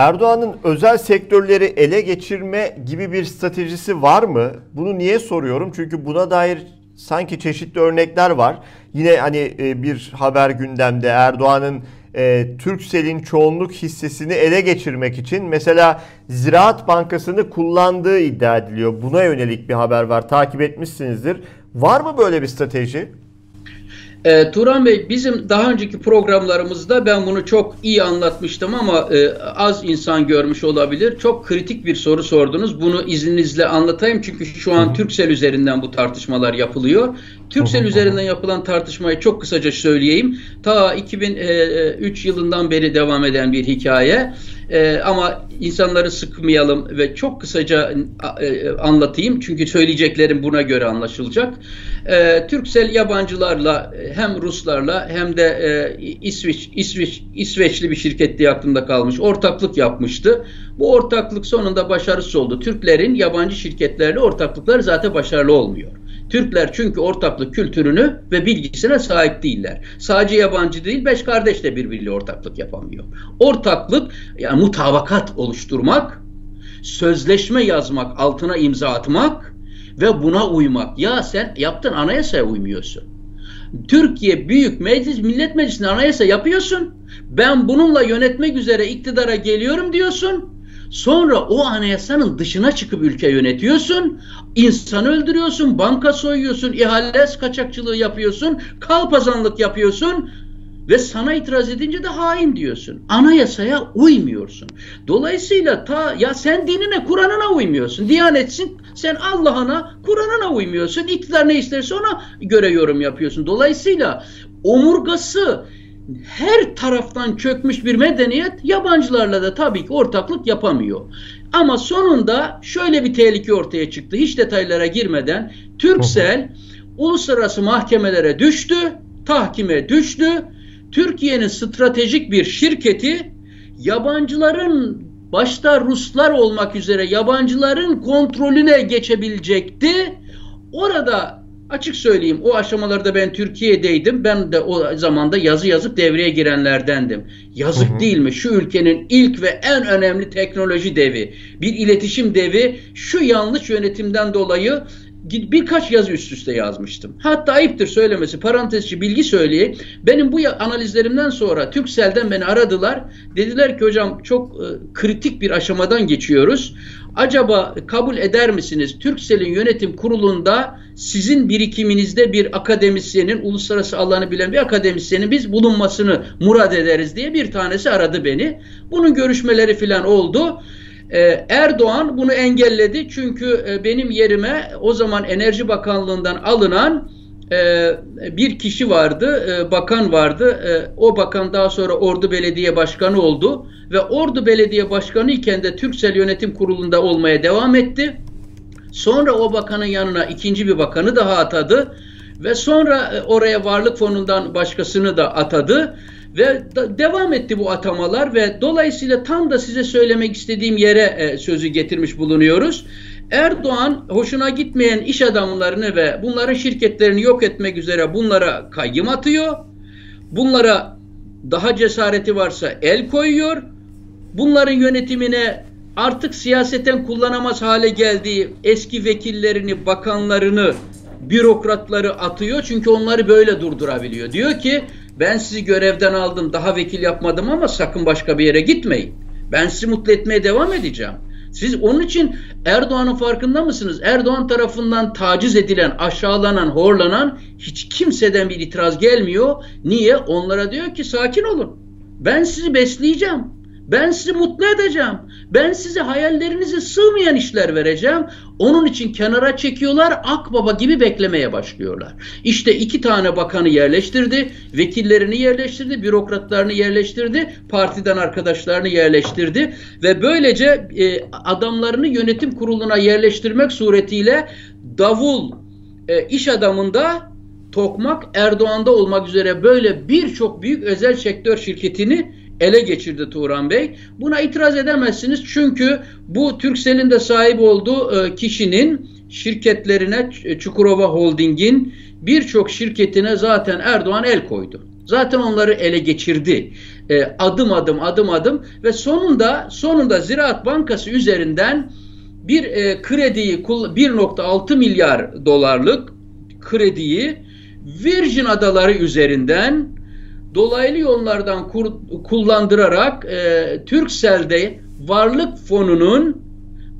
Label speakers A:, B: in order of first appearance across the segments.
A: Erdoğan'ın özel sektörleri ele geçirme gibi bir stratejisi var mı? Bunu niye soruyorum? Çünkü buna dair sanki çeşitli örnekler var. Yine hani e, bir haber gündemde Erdoğan'ın e, Türksel'in çoğunluk hissesini ele geçirmek için mesela Ziraat Bankası'nı kullandığı iddia ediliyor. Buna yönelik bir haber var. Takip etmişsinizdir. Var mı böyle bir strateji?
B: E, Turan Bey bizim daha önceki programlarımızda ben bunu çok iyi anlatmıştım ama e, az insan görmüş olabilir. Çok kritik bir soru sordunuz. Bunu izninizle anlatayım çünkü şu an Türksel üzerinden bu tartışmalar yapılıyor. Türksel üzerinden yapılan tartışmayı çok kısaca söyleyeyim. Ta 2003 yılından beri devam eden bir hikaye. E, ama insanları sıkmayalım ve çok kısaca e, anlatayım. Çünkü söyleyeceklerim buna göre anlaşılacak. E, Türksel yabancılarla hem Ruslarla hem de e, İsviç, İsviç, İsveçli bir şirket diye aklımda kalmış. Ortaklık yapmıştı. Bu ortaklık sonunda başarısız oldu. Türklerin yabancı şirketlerle ortaklıkları zaten başarılı olmuyor. Türkler çünkü ortaklık kültürünü ve bilgisine sahip değiller. Sadece yabancı değil, beş kardeş de birbiriyle ortaklık yapamıyor. Ortaklık yani mutabakat oluşturmak, sözleşme yazmak, altına imza atmak ve buna uymak. Ya sen yaptın anayasaya uymuyorsun. Türkiye Büyük Meclis Millet Meclisi'nde anayasa yapıyorsun. Ben bununla yönetmek üzere iktidara geliyorum diyorsun. Sonra o anayasanın dışına çıkıp ülke yönetiyorsun. İnsan öldürüyorsun, banka soyuyorsun, ihale kaçakçılığı yapıyorsun, kalpazanlık yapıyorsun ve sana itiraz edince de hain diyorsun. Anayasaya uymuyorsun. Dolayısıyla ta ya sen dinine, Kur'an'ına uymuyorsun. Diyanetsin, sen Allah'ına, Kur'an'ına uymuyorsun. İktidar ne isterse ona göre yorum yapıyorsun. Dolayısıyla omurgası her taraftan çökmüş bir medeniyet yabancılarla da tabii ki ortaklık yapamıyor. Ama sonunda şöyle bir tehlike ortaya çıktı. Hiç detaylara girmeden Türksel uluslararası mahkemelere düştü, tahkime düştü. Türkiye'nin stratejik bir şirketi yabancıların başta Ruslar olmak üzere yabancıların kontrolüne geçebilecekti. Orada Açık söyleyeyim o aşamalarda ben Türkiye'deydim. Ben de o zamanda yazı yazıp devreye girenlerdendim. Yazık hı hı. değil mi? Şu ülkenin ilk ve en önemli teknoloji devi, bir iletişim devi şu yanlış yönetimden dolayı birkaç yazı üst üste yazmıştım. Hatta ayıptır söylemesi parantezçi bilgi söyleyeyim. Benim bu analizlerimden sonra Türksel'den beni aradılar. Dediler ki hocam çok e, kritik bir aşamadan geçiyoruz. Acaba kabul eder misiniz? Türksel'in yönetim kurulunda sizin birikiminizde bir akademisyenin, uluslararası alanı bilen bir akademisyenin biz bulunmasını murad ederiz diye bir tanesi aradı beni. Bunun görüşmeleri filan oldu. Ee, Erdoğan bunu engelledi çünkü e, benim yerime o zaman Enerji Bakanlığı'ndan alınan e, bir kişi vardı, e, bakan vardı. O bakan daha sonra Ordu Belediye Başkanı oldu ve Ordu Belediye Başkanı iken de Türksel Yönetim Kurulu'nda olmaya devam etti. Sonra o bakanın yanına ikinci bir bakanı daha atadı ve sonra oraya Varlık Fonu'ndan başkasını da atadı. Ve da, devam etti bu atamalar ve dolayısıyla tam da size söylemek istediğim yere e, sözü getirmiş bulunuyoruz. Erdoğan hoşuna gitmeyen iş adamlarını ve bunların şirketlerini yok etmek üzere bunlara kayyım atıyor. Bunlara daha cesareti varsa el koyuyor. Bunların yönetimine artık siyaseten kullanamaz hale geldiği eski vekillerini, bakanlarını, bürokratları atıyor. Çünkü onları böyle durdurabiliyor. Diyor ki ben sizi görevden aldım daha vekil yapmadım ama sakın başka bir yere gitmeyin. Ben sizi mutlu etmeye devam edeceğim. Siz onun için Erdoğan'ın farkında mısınız? Erdoğan tarafından taciz edilen, aşağılanan, horlanan hiç kimseden bir itiraz gelmiyor. Niye? Onlara diyor ki sakin olun. Ben sizi besleyeceğim. Ben sizi mutlu edeceğim. Ben size hayallerinize sığmayan işler vereceğim. Onun için kenara çekiyorlar, akbaba gibi beklemeye başlıyorlar. İşte iki tane bakanı yerleştirdi, vekillerini yerleştirdi, bürokratlarını yerleştirdi, partiden arkadaşlarını yerleştirdi ve böylece e, adamlarını yönetim kuruluna yerleştirmek suretiyle davul e, iş adamında Tokmak Erdoğan'da olmak üzere böyle birçok büyük özel sektör şirketini ele geçirdi Turan Bey. Buna itiraz edemezsiniz çünkü bu Türksel'in de sahip olduğu e, kişinin şirketlerine Çukurova Holding'in birçok şirketine zaten Erdoğan el koydu. Zaten onları ele geçirdi. e, adım adım adım adım ve sonunda sonunda Ziraat Bankası üzerinden bir e, krediyi 1.6 milyar dolarlık krediyi Virgin Adaları üzerinden dolaylı yollardan kur, kullandırarak e, Türksel'de varlık fonunun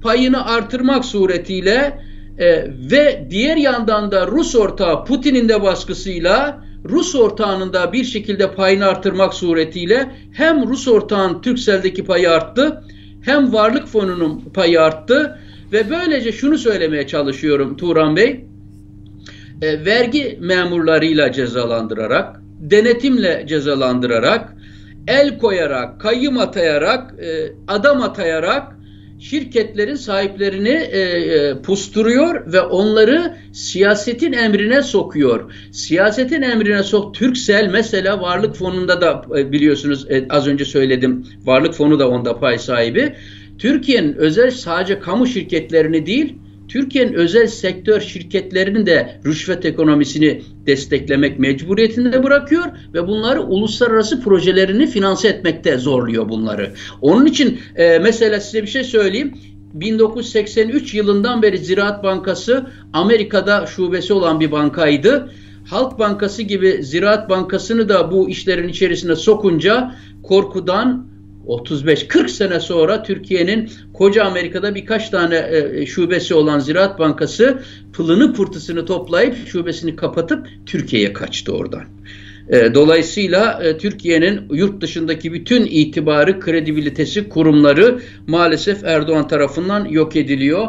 B: payını artırmak suretiyle e, ve diğer yandan da Rus ortağı Putin'in de baskısıyla Rus ortağının da bir şekilde payını artırmak suretiyle hem Rus ortağın Türksel'deki payı arttı hem varlık fonunun payı arttı. Ve böylece şunu söylemeye çalışıyorum Turan Bey e, vergi memurlarıyla cezalandırarak denetimle cezalandırarak el koyarak, kayyım atayarak, e, adam atayarak şirketlerin sahiplerini e, e, pusturuyor ve onları siyasetin emrine sokuyor. Siyasetin emrine sok. Türksel mesela Varlık Fonu'nda da e, biliyorsunuz e, az önce söyledim. Varlık Fonu da onda pay sahibi. Türkiye'nin özel sadece kamu şirketlerini değil, Türkiye'nin özel sektör şirketlerinin de rüşvet ekonomisini desteklemek mecburiyetinde bırakıyor ve bunları uluslararası projelerini finanse etmekte zorluyor bunları. Onun için e, mesela size bir şey söyleyeyim. 1983 yılından beri Ziraat Bankası Amerika'da şubesi olan bir bankaydı. Halk Bankası gibi Ziraat Bankası'nı da bu işlerin içerisine sokunca korkudan 35-40 sene sonra Türkiye'nin koca Amerika'da birkaç tane e, şubesi olan Ziraat Bankası pılını pırtısını toplayıp şubesini kapatıp Türkiye'ye kaçtı oradan. E, dolayısıyla e, Türkiye'nin yurt dışındaki bütün itibarı, kredibilitesi, kurumları maalesef Erdoğan tarafından yok ediliyor.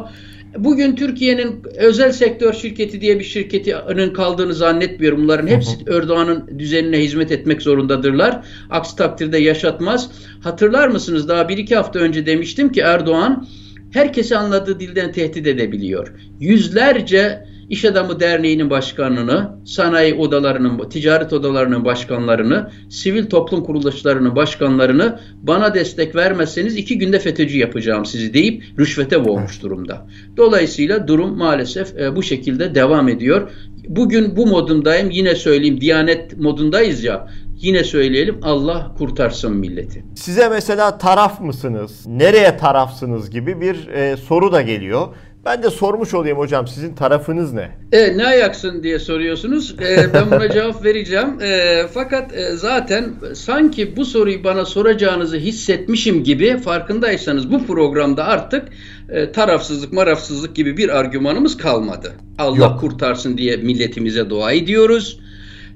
B: Bugün Türkiye'nin özel sektör şirketi diye bir şirketinin kaldığını zannetmiyorum. Bunların hepsi Erdoğan'ın düzenine hizmet etmek zorundadırlar. Aksi takdirde yaşatmaz. Hatırlar mısınız daha bir iki hafta önce demiştim ki Erdoğan herkesi anladığı dilden tehdit edebiliyor. Yüzlerce İş Adamı Derneği'nin başkanını, sanayi odalarının, ticaret odalarının başkanlarını, sivil toplum kuruluşlarının başkanlarını bana destek vermezseniz iki günde FETÖ'cü yapacağım sizi deyip rüşvete boğmuş durumda. Dolayısıyla durum maalesef e, bu şekilde devam ediyor. Bugün bu modundayım. Yine söyleyeyim Diyanet modundayız ya. Yine söyleyelim Allah kurtarsın milleti.
A: Size mesela taraf mısınız? Nereye tarafsınız gibi bir e, soru da geliyor. Ben de sormuş olayım hocam sizin tarafınız ne?
B: E, ne ayaksın diye soruyorsunuz. E, ben buna cevap vereceğim. E, fakat e, zaten sanki bu soruyu bana soracağınızı hissetmişim gibi farkındaysanız bu programda artık e, tarafsızlık marafsızlık gibi bir argümanımız kalmadı. Allah Yok. kurtarsın diye milletimize dua ediyoruz.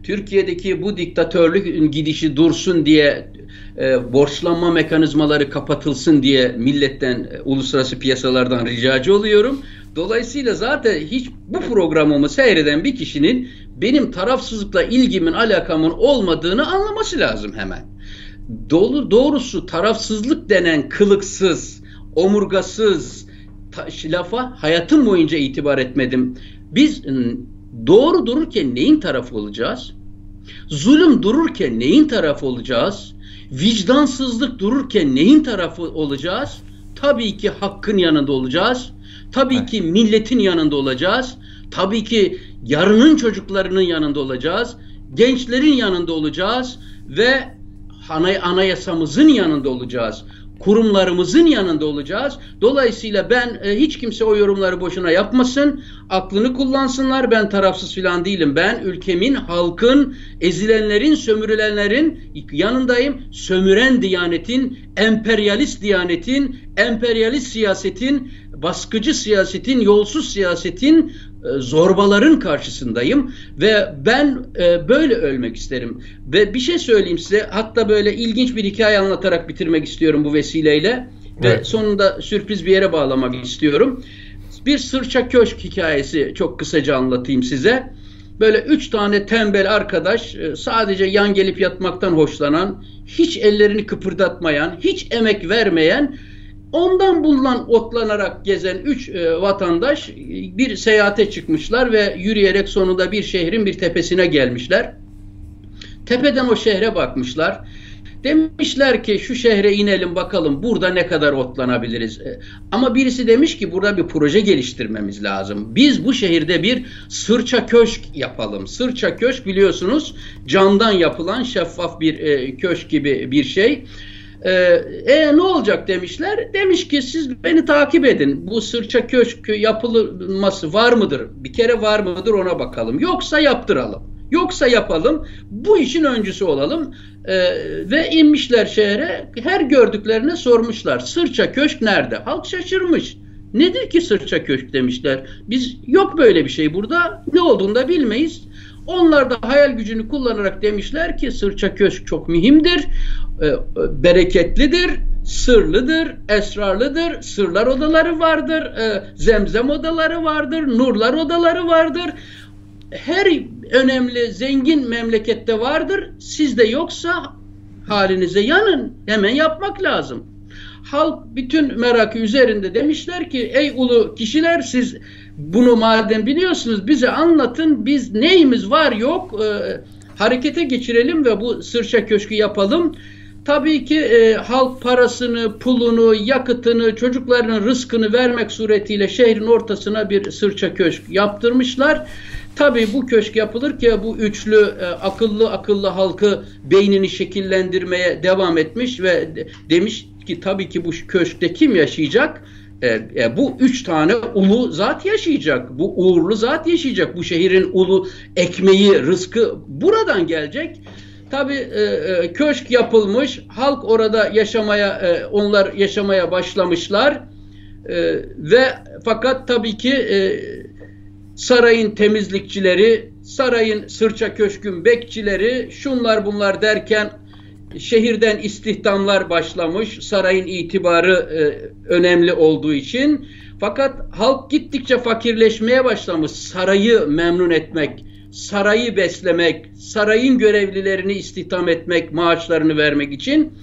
B: Türkiye'deki bu diktatörlük gidişi dursun diye e, borçlanma mekanizmaları kapatılsın diye milletten, e, uluslararası piyasalardan ricacı oluyorum. Dolayısıyla zaten hiç bu programımı seyreden bir kişinin benim tarafsızlıkla ilgimin, alakamın olmadığını anlaması lazım hemen. Doğru, doğrusu tarafsızlık denen kılıksız, omurgasız ta, lafa hayatım boyunca itibar etmedim. Biz doğru dururken neyin tarafı olacağız? Zulüm dururken neyin tarafı olacağız? vicdansızlık dururken neyin tarafı olacağız? Tabii ki hakkın yanında olacağız. Tabii evet. ki milletin yanında olacağız. Tabii ki yarının çocuklarının yanında olacağız. Gençlerin yanında olacağız ve anayasamızın yanında olacağız kurumlarımızın yanında olacağız. Dolayısıyla ben e, hiç kimse o yorumları boşuna yapmasın. Aklını kullansınlar. Ben tarafsız filan değilim. Ben ülkemin, halkın, ezilenlerin, sömürülenlerin yanındayım. Sömüren diyanetin, emperyalist diyanetin, emperyalist siyasetin, baskıcı siyasetin, yolsuz siyasetin zorbaların karşısındayım ve ben e, böyle ölmek isterim. Ve bir şey söyleyeyim size hatta böyle ilginç bir hikaye anlatarak bitirmek istiyorum bu vesileyle evet. ve sonunda sürpriz bir yere bağlamak istiyorum. Bir sırça köşk hikayesi çok kısaca anlatayım size. Böyle üç tane tembel arkadaş e, sadece yan gelip yatmaktan hoşlanan, hiç ellerini kıpırdatmayan, hiç emek vermeyen Ondan bulunan otlanarak gezen üç e, vatandaş bir seyahate çıkmışlar ve yürüyerek sonunda bir şehrin bir tepesine gelmişler. Tepeden o şehre bakmışlar. Demişler ki şu şehre inelim bakalım burada ne kadar otlanabiliriz. E, ama birisi demiş ki burada bir proje geliştirmemiz lazım. Biz bu şehirde bir sırça köşk yapalım. Sırça köşk biliyorsunuz camdan yapılan şeffaf bir e, köşk gibi bir şey. E, e ne olacak demişler. Demiş ki siz beni takip edin. Bu sırça köşk yapılması var mıdır? Bir kere var mıdır ona bakalım. Yoksa yaptıralım. Yoksa yapalım, bu işin öncüsü olalım e, ve inmişler şehre her gördüklerine sormuşlar. Sırça Köşk nerede? Halk şaşırmış. Nedir ki Sırça Köşk demişler. Biz yok böyle bir şey burada ne olduğunu da bilmeyiz. Onlar da hayal gücünü kullanarak demişler ki Sırça Köşk çok mühimdir, e, bereketlidir, sırlıdır, esrarlıdır, sırlar odaları vardır, e, zemzem odaları vardır, nurlar odaları vardır her önemli zengin memlekette vardır. Sizde yoksa halinize yanın. Hemen yapmak lazım. Halk bütün merakı üzerinde demişler ki ey ulu kişiler siz bunu madem biliyorsunuz bize anlatın. Biz neyimiz var yok e, harekete geçirelim ve bu sırça köşkü yapalım. Tabii ki e, halk parasını, pulunu, yakıtını, çocuklarının rızkını vermek suretiyle şehrin ortasına bir sırça köşk yaptırmışlar. Tabii bu köşk yapılır ki bu üçlü e, akıllı akıllı halkı beynini şekillendirmeye devam etmiş ve demiş ki tabii ki bu köşkte kim yaşayacak? E, e, bu üç tane ulu zat yaşayacak. Bu uğurlu zat yaşayacak. Bu şehrin ulu ekmeği, rızkı buradan gelecek. Tabi e, e, köşk yapılmış, halk orada yaşamaya, e, onlar yaşamaya başlamışlar e, ve fakat tabii ki e, sarayın temizlikçileri, sarayın sırça köşkün bekçileri, şunlar bunlar derken şehirden istihdamlar başlamış. Sarayın itibarı e, önemli olduğu için. Fakat halk gittikçe fakirleşmeye başlamış. Sarayı memnun etmek, sarayı beslemek, sarayın görevlilerini istihdam etmek, maaşlarını vermek için.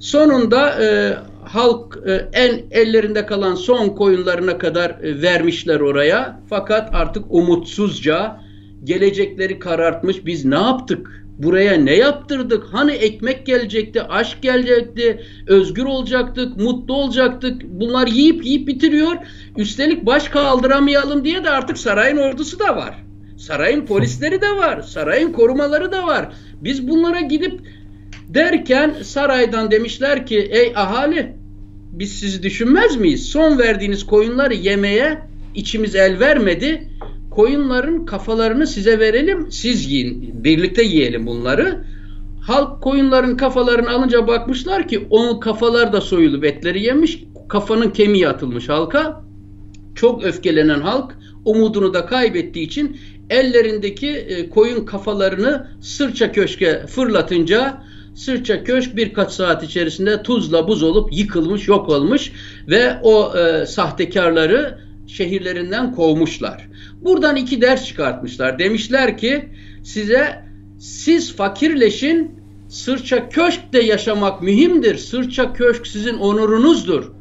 B: Sonunda e, halk e, en ellerinde kalan son koyunlarına kadar e, vermişler oraya. Fakat artık umutsuzca gelecekleri karartmış. Biz ne yaptık? Buraya ne yaptırdık? Hani ekmek gelecekti, aşk gelecekti, özgür olacaktık, mutlu olacaktık. Bunlar yiyip yiyip bitiriyor. Üstelik baş kaldıramayalım diye de artık sarayın ordusu da var. Sarayın polisleri de var. Sarayın korumaları da var. Biz bunlara gidip Derken saraydan demişler ki ey ahali biz sizi düşünmez miyiz? Son verdiğiniz koyunları yemeye içimiz el vermedi. Koyunların kafalarını size verelim siz yiyin. Birlikte yiyelim bunları. Halk koyunların kafalarını alınca bakmışlar ki onun kafalar da soyulup etleri yemiş. Kafanın kemiği atılmış halka. Çok öfkelenen halk umudunu da kaybettiği için ellerindeki e, koyun kafalarını sırça köşke fırlatınca Sırça Köşk birkaç saat içerisinde tuzla buz olup yıkılmış, yok olmuş ve o e, sahtekarları şehirlerinden kovmuşlar. Buradan iki ders çıkartmışlar. Demişler ki size siz fakirleşin, Sırça Köşk'te yaşamak mühimdir. Sırça Köşk sizin onurunuzdur.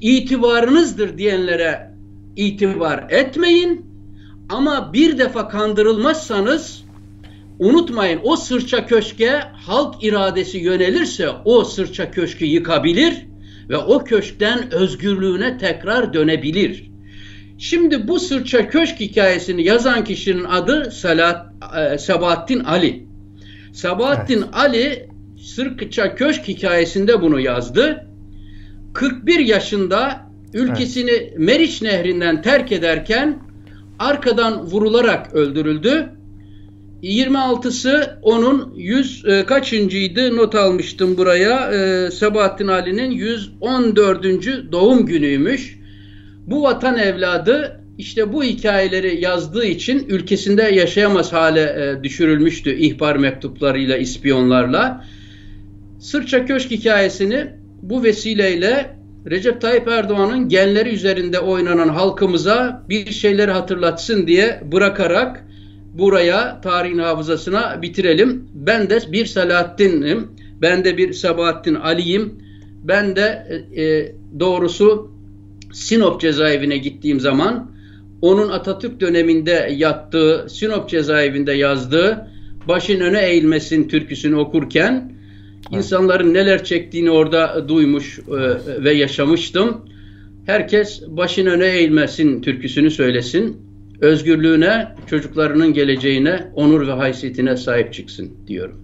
B: İtibarınızdır diyenlere itibar etmeyin. Ama bir defa kandırılmazsanız Unutmayın o sırça köşke halk iradesi yönelirse o sırça köşkü yıkabilir ve o köşkten özgürlüğüne tekrar dönebilir. Şimdi bu sırça köşk hikayesini yazan kişinin adı Salat, e, Sabahattin Ali. Sabahattin evet. Ali sırça köşk hikayesinde bunu yazdı. 41 yaşında ülkesini evet. Meriç Nehri'nden terk ederken arkadan vurularak öldürüldü 26'sı onun 100 e, kaçıncıydı not almıştım buraya. E, Sabahattin Ali'nin 114. doğum günüymüş. Bu vatan evladı işte bu hikayeleri yazdığı için ülkesinde yaşayamaz hale e, düşürülmüştü ihbar mektuplarıyla, ispiyonlarla. Sırça Köşk hikayesini bu vesileyle Recep Tayyip Erdoğan'ın genleri üzerinde oynanan halkımıza bir şeyleri hatırlatsın diye bırakarak buraya tarihin hafızasına bitirelim. Ben de bir Selahattin'im. Ben de bir Sabahattin Ali'yim. Ben de e, e, doğrusu Sinop cezaevine gittiğim zaman onun Atatürk döneminde yattığı, Sinop cezaevinde yazdığı Başın öne eğilmesin türküsünü okurken İnsanların neler çektiğini orada duymuş e, ve yaşamıştım. Herkes başına ne eğilmesin türküsünü söylesin. Özgürlüğüne, çocuklarının geleceğine, onur ve haysiyetine sahip çıksın diyorum.